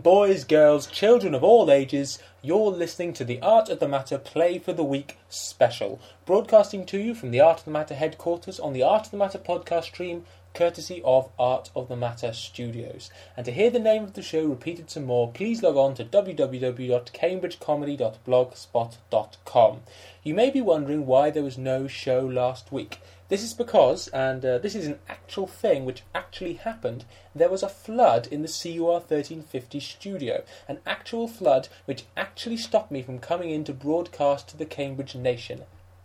boys, girls, children of all ages, you're listening to the Art of the Matter Play for the Week special, broadcasting to you from the Art of the Matter headquarters on the Art of the Matter podcast stream, courtesy of Art of the Matter Studios. And to hear the name of the show repeated some more, please log on to www.cambridgecomedy.blogspot.com. You may be wondering why there was no show last week. This is because, and uh, this is an actual thing which actually happened, there was a flood in the CUR 1350 studio. An actual flood which actually stopped me from coming in to broadcast to the Cambridge nation.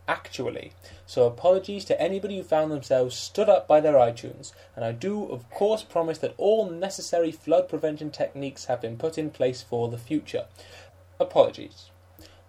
Actually. So apologies to anybody who found themselves stood up by their iTunes. And I do, of course, promise that all necessary flood prevention techniques have been put in place for the future. Apologies.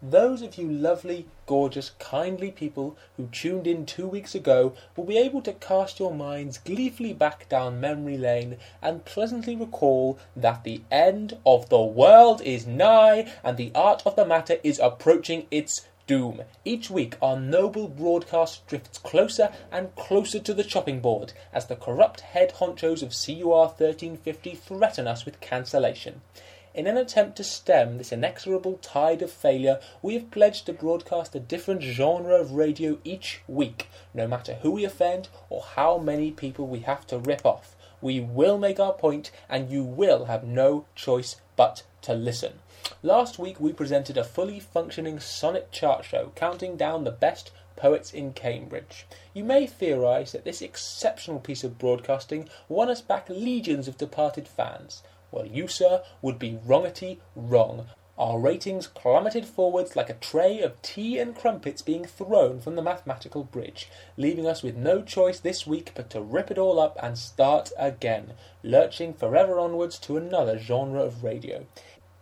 Those of you lovely, gorgeous, kindly people who tuned in two weeks ago will be able to cast your minds gleefully back down memory lane and pleasantly recall that the end of the world is nigh and the art of the matter is approaching its doom. Each week, our noble broadcast drifts closer and closer to the chopping board as the corrupt head honchos of CUR 1350 threaten us with cancellation. In an attempt to stem this inexorable tide of failure, we have pledged to broadcast a different genre of radio each week, no matter who we offend or how many people we have to rip off. We will make our point, and you will have no choice but to listen. Last week we presented a fully functioning sonnet chart show counting down the best poets in Cambridge. You may theorise that this exceptional piece of broadcasting won us back legions of departed fans. Well, you, sir, would be wrongety wrong. Our ratings plummeted forwards like a tray of tea and crumpets being thrown from the mathematical bridge, leaving us with no choice this week but to rip it all up and start again, lurching forever onwards to another genre of radio.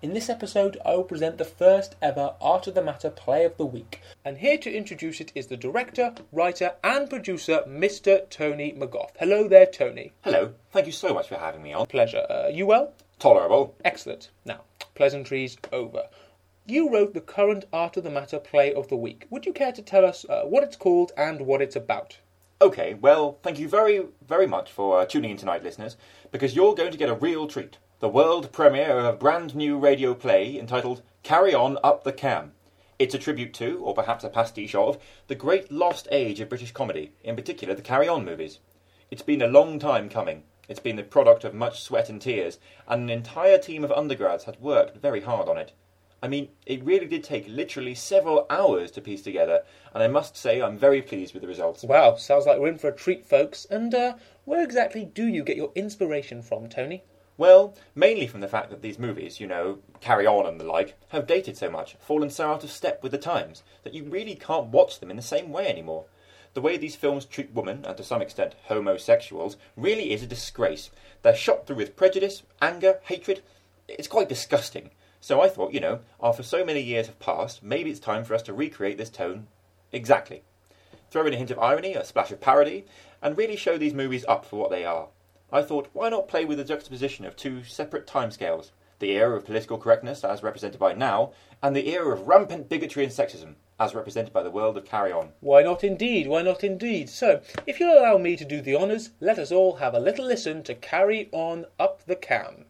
In this episode, I will present the first ever Art of the Matter Play of the Week, and here to introduce it is the director, writer, and producer, Mr. Tony McGough. Hello there, Tony. Hello. Thank you so much for having me on. Pleasure. Uh, you well? Tolerable. Excellent. Now, pleasantries over. You wrote the current Art of the Matter Play of the Week. Would you care to tell us uh, what it's called and what it's about? Okay, well, thank you very, very much for uh, tuning in tonight, listeners, because you're going to get a real treat the world premiere of a brand new radio play entitled Carry On Up the Cam. It's a tribute to, or perhaps a pastiche of, the great lost age of British comedy, in particular the Carry On movies. It's been a long time coming. It's been the product of much sweat and tears, and an entire team of undergrads had worked very hard on it. I mean, it really did take literally several hours to piece together, and I must say I'm very pleased with the results. Wow, sounds like we're in for a treat, folks. And uh, where exactly do you get your inspiration from, Tony? Well, mainly from the fact that these movies, you know, Carry On and the like, have dated so much, fallen so out of step with the times, that you really can't watch them in the same way anymore. The way these films treat women, and to some extent homosexuals, really is a disgrace. They're shot through with prejudice, anger, hatred. It's quite disgusting. So I thought, you know, after so many years have passed, maybe it's time for us to recreate this tone exactly. Throw in a hint of irony, a splash of parody, and really show these movies up for what they are. I thought, why not play with the juxtaposition of two separate timescales? The era of political correctness, as represented by now, and the era of rampant bigotry and sexism, as represented by the world of Carry On. Why not indeed? Why not indeed? So, if you'll allow me to do the honours, let us all have a little listen to Carry On Up the Cam.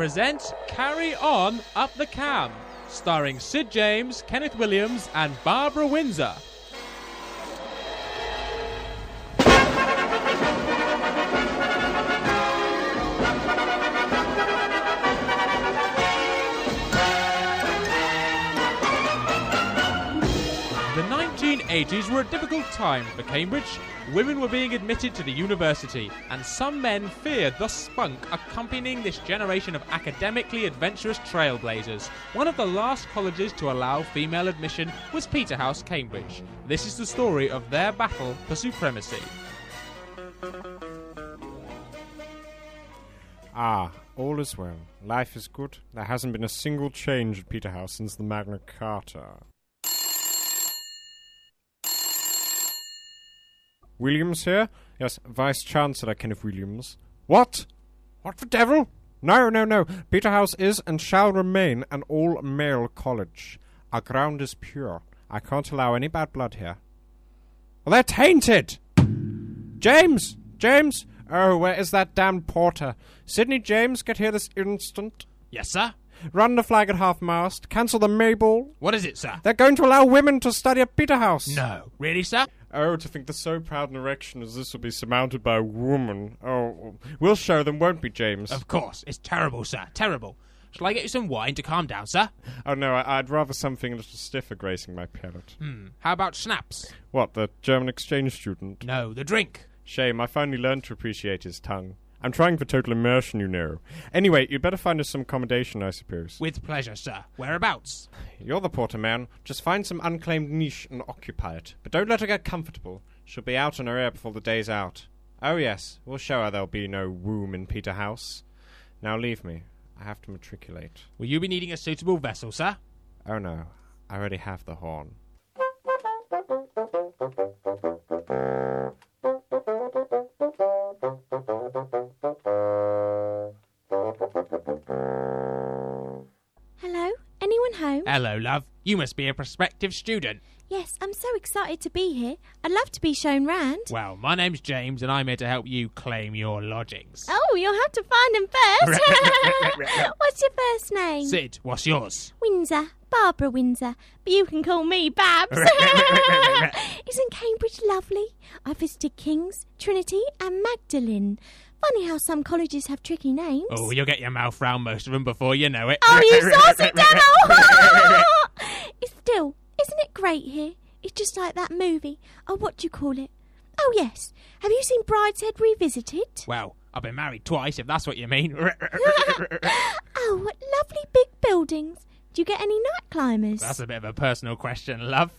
We present Carry On Up the Cam, starring Sid James, Kenneth Williams, and Barbara Windsor. 1980s were a difficult time for Cambridge. Women were being admitted to the university, and some men feared the spunk accompanying this generation of academically adventurous trailblazers. One of the last colleges to allow female admission was Peterhouse, Cambridge. This is the story of their battle for supremacy. Ah, all is well. Life is good. There hasn't been a single change at Peterhouse since the Magna Carta. Williams here? Yes, Vice Chancellor Kenneth Williams. What? What the devil? No, no, no. Peterhouse is and shall remain an all male college. Our ground is pure. I can't allow any bad blood here. Well, they're tainted! James! James! Oh, where is that damned porter? Sydney James, get here this instant. Yes, sir. Run the flag at half mast. Cancel the Mayball. What is it, sir? They're going to allow women to study at Peterhouse. No. Really, sir? Oh, to think the so proud an erection as this will be surmounted by a woman. Oh, we'll show them, won't we, James? Of course. It's terrible, sir. Terrible. Shall I get you some wine to calm down, sir? Oh no, I- I'd rather something a little stiffer gracing my palate. Hmm. How about schnapps? What, the German exchange student? No, the drink. Shame, I finally learned to appreciate his tongue. I'm trying for total immersion, you know. Anyway, you'd better find us some accommodation, I suppose. With pleasure, sir. Whereabouts? You're the porter man. Just find some unclaimed niche and occupy it. But don't let her get comfortable. She'll be out on her ear before the day's out. Oh yes, we'll show her there'll be no womb in Peterhouse. Now leave me. I have to matriculate. Will you be needing a suitable vessel, sir? Oh no, I already have the horn. Hello? Anyone home? Hello, love. You must be a prospective student. yes, I'm so excited to be here. I'd love to be shown round. Well, my name's James, and I'm here to help you claim your lodgings. Oh, you'll have to find them first. What's your first name? Sid, what's yours? Windsor. Barbara Windsor. But you can call me Babs. Isn't Cambridge lovely? I visited King's, Trinity, and Magdalen. Funny how some colleges have tricky names. Oh, you'll get your mouth round most of them before you know it. Oh, you saucy devil! it's still, isn't it great here? It's just like that movie. Oh, what do you call it? Oh, yes. Have you seen Brideshead Revisited? Well, I've been married twice, if that's what you mean. Oh, what lovely big buildings. Do you get any night climbers? that's a bit of a personal question, love.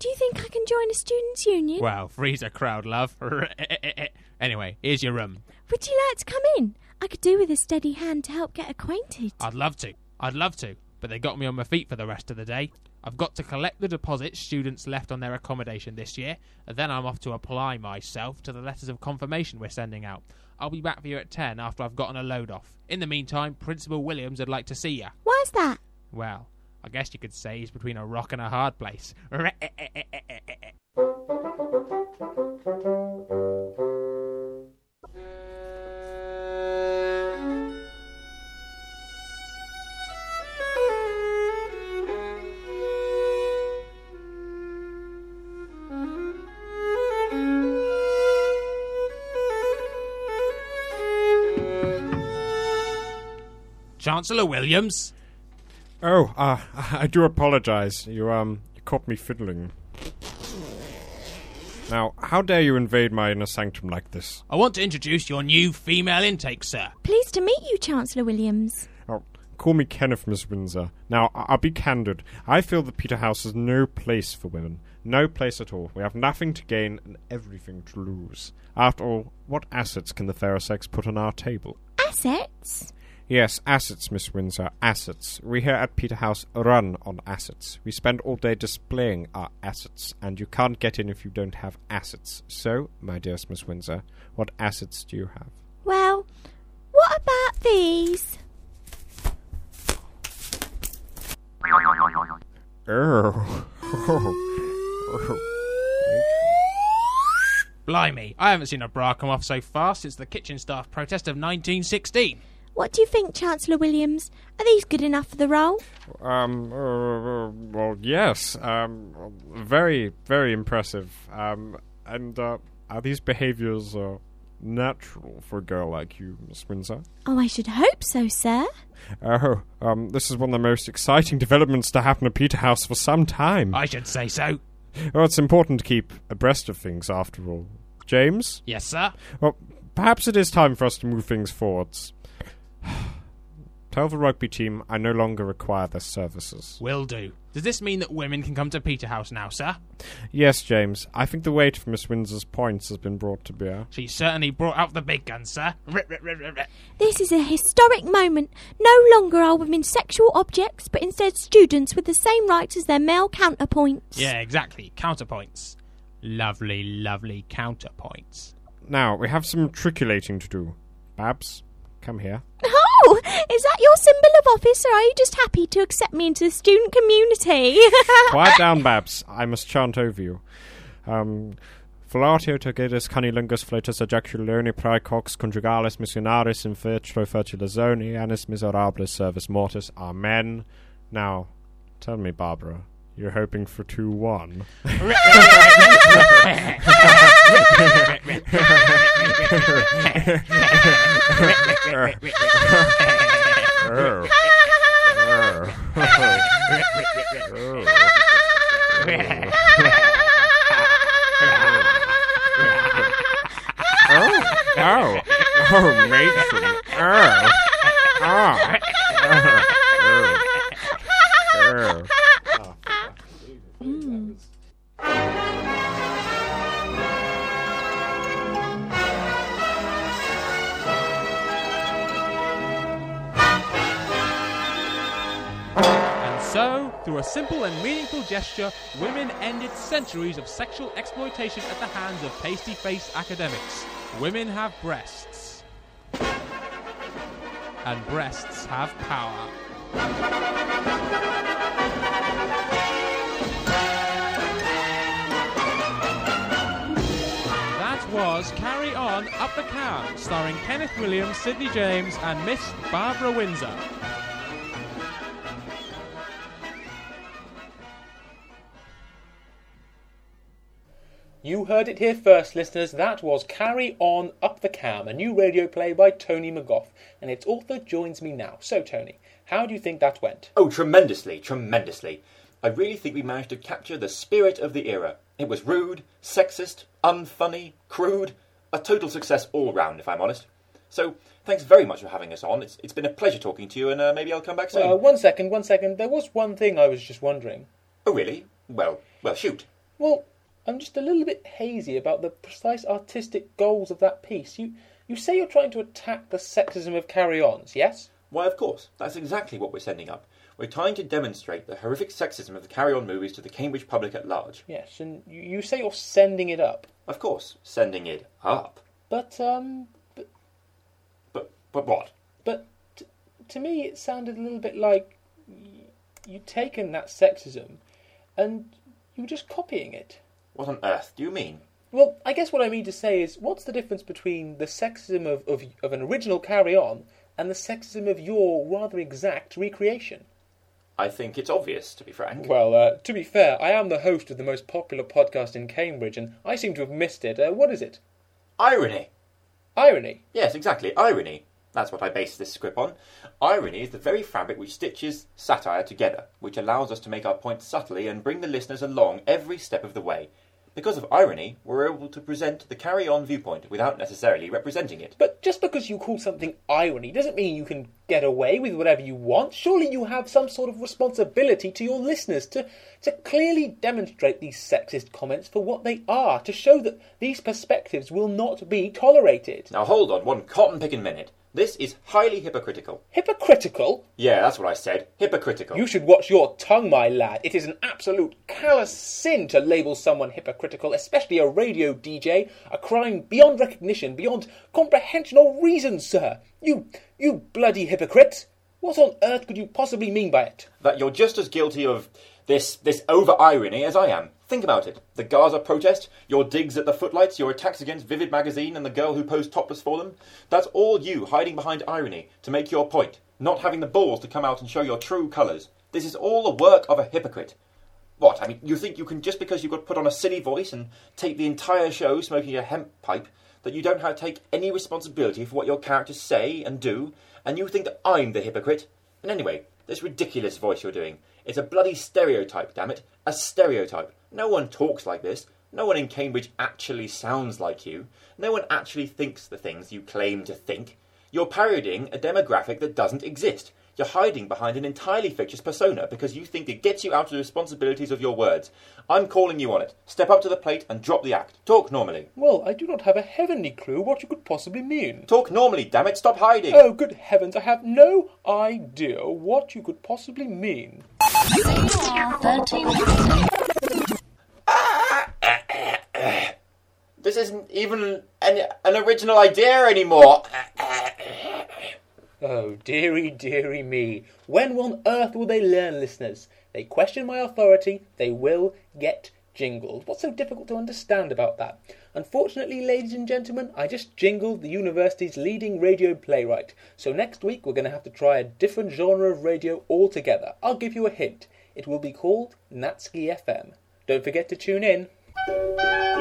Do you think I can join a students' union? well, freeze a crowd, love. anyway, here's your room. Would you like to come in? I could do with a steady hand to help get acquainted. I'd love to. I'd love to. But they got me on my feet for the rest of the day. I've got to collect the deposits students left on their accommodation this year, and then I'm off to apply myself to the letters of confirmation we're sending out. I'll be back for you at 10 after I've gotten a load off. In the meantime, Principal Williams would like to see you. Why's that? Well, I guess you could say he's between a rock and a hard place. Chancellor Williams? Oh, uh, I do apologize. You, um, you caught me fiddling. Now, how dare you invade my inner sanctum like this? I want to introduce your new female intake, sir. Pleased to meet you, Chancellor Williams. Oh, call me Kenneth, Miss Windsor. Now, I- I'll be candid. I feel that Peterhouse is no place for women. No place at all. We have nothing to gain and everything to lose. After all, what assets can the fairer sex put on our table? Assets? Yes, assets, Miss Windsor, assets. We here at Peterhouse run on assets. We spend all day displaying our assets, and you can't get in if you don't have assets. So, my dearest Miss Windsor, what assets do you have? Well, what about these? Oh. Blimey, I haven't seen a bra come off so fast since the kitchen staff protest of 1916. What do you think, Chancellor Williams? Are these good enough for the role? Um, uh, well, yes. Um, very, very impressive. Um, and, uh, are these behaviors, uh, natural for a girl like you, Miss Windsor? Oh, I should hope so, sir. Oh, um, this is one of the most exciting developments to happen at Peterhouse for some time. I should say so. Well, it's important to keep abreast of things, after all. James? Yes, sir. Well, perhaps it is time for us to move things forwards. Tell the rugby team I no longer require their services. Will do. Does this mean that women can come to Peterhouse now, sir? Yes, James, I think the weight of Miss Windsor's points has been brought to bear. She certainly brought out the big guns, sir. Rip, rip, rip, rip, rip. This is a historic moment. No longer are women sexual objects, but instead students with the same rights as their male counterpoints. Yeah, exactly. Counterpoints. Lovely, lovely counterpoints. Now, we have some matriculating to do. Babs, come here. Oh, is that your symbol of office, or are you just happy to accept me into the student community? Quiet down, Babs. I must chant over you. Um, Volatio tergidus cunnilingus flatus ejaculoni praecox conjugalis missionaris in vitro fertilizoni annis miserabilis servus mortis. Amen. Now, tell me, Barbara, you're hoping for 2 1. Oh, oh, oh, matron. Oh, oh, oh, gesture, women ended centuries of sexual exploitation at the hands of pasty faced academics. Women have breasts. And breasts have power. That was Carry On Up the Cam, starring Kenneth Williams, Sidney James, and Miss Barbara Windsor. You heard it here first, listeners. That was Carry On Up the Cam, a new radio play by Tony McGough, and its author joins me now. So, Tony, how do you think that went? Oh, tremendously, tremendously. I really think we managed to capture the spirit of the era. It was rude, sexist, unfunny, crude, a total success all round, if I'm honest. So, thanks very much for having us on. It's, it's been a pleasure talking to you, and uh, maybe I'll come back soon. Uh, one second, one second. There was one thing I was just wondering. oh, really? Well, well, shoot. Well, I'm just a little bit hazy about the precise artistic goals of that piece. You you say you're trying to attack the sexism of carry-ons, yes? Why, of course. That's exactly what we're sending up. We're trying to demonstrate the horrific sexism of the Carry On movies to the Cambridge public at large. Yes, and you, you say you're sending it up, Of course, sending it up. but um, But, but but what? but t- to me it sounded a little bit like y- you'd taken that sexism and you were just copying it. What on earth do you mean? Well, I guess what I mean to say is, what's the difference between the sexism of, of, of an original Carry On and the sexism of your rather exact recreation? I think it's obvious, to be frank. Well, uh, to be fair, I am the host of the most popular podcast in Cambridge, and I seem to have missed it. Uh, what is it? Irony! Irony. Yes, exactly, irony. That's what I base this script on. Irony is the very fabric which stitches satire together, which allows us to make our point subtly and bring the listeners along every step of the way. Because of irony, we're able to present the carry on viewpoint without necessarily representing it. But just because you call something irony doesn't mean you can get away with whatever you want. Surely you have some sort of responsibility to your listeners to, to clearly demonstrate these sexist comments for what they are, to show that these perspectives will not be tolerated. Now hold on one cotton picking minute. This is highly hypocritical. Hypocritical? Yeah, that's what I said. Hypocritical. You should watch your tongue, my lad. It is an absolute callous sin to label someone hypocritical, especially a radio DJ. A crime beyond recognition, beyond comprehension or reason, sir. You, you bloody hypocrite! What on earth could you possibly mean by it? that you're just as guilty of this this over irony as I am. Think about it. The Gaza protest, your digs at the footlights, your attacks against Vivid magazine and the girl who posed topless for them. That's all you hiding behind irony to make your point, not having the balls to come out and show your true colours. This is all the work of a hypocrite. What? I mean, you think you can just because you've got to put on a silly voice and take the entire show smoking a hemp pipe that you don't have to take any responsibility for what your characters say and do, and you think that I'm the hypocrite? And anyway, this ridiculous voice you're doing, it's a bloody stereotype, damn it. A stereotype. No one talks like this. No one in Cambridge actually sounds like you. No one actually thinks the things you claim to think. You're parodying a demographic that doesn't exist. You're hiding behind an entirely fictitious persona because you think it gets you out of the responsibilities of your words. I'm calling you on it. Step up to the plate and drop the act. Talk normally. Well, I do not have a heavenly clue what you could possibly mean. Talk normally, damn it. Stop hiding. Oh, good heavens, I have no idea what you could possibly mean. This isn't even an, an original idea anymore. Oh, dearie, dearie me. When on earth will they learn, listeners? They question my authority, they will get jingled. What's so difficult to understand about that? Unfortunately, ladies and gentlemen, I just jingled the university's leading radio playwright. So next week we're going to have to try a different genre of radio altogether. I'll give you a hint. It will be called Natski FM. Don't forget to tune in.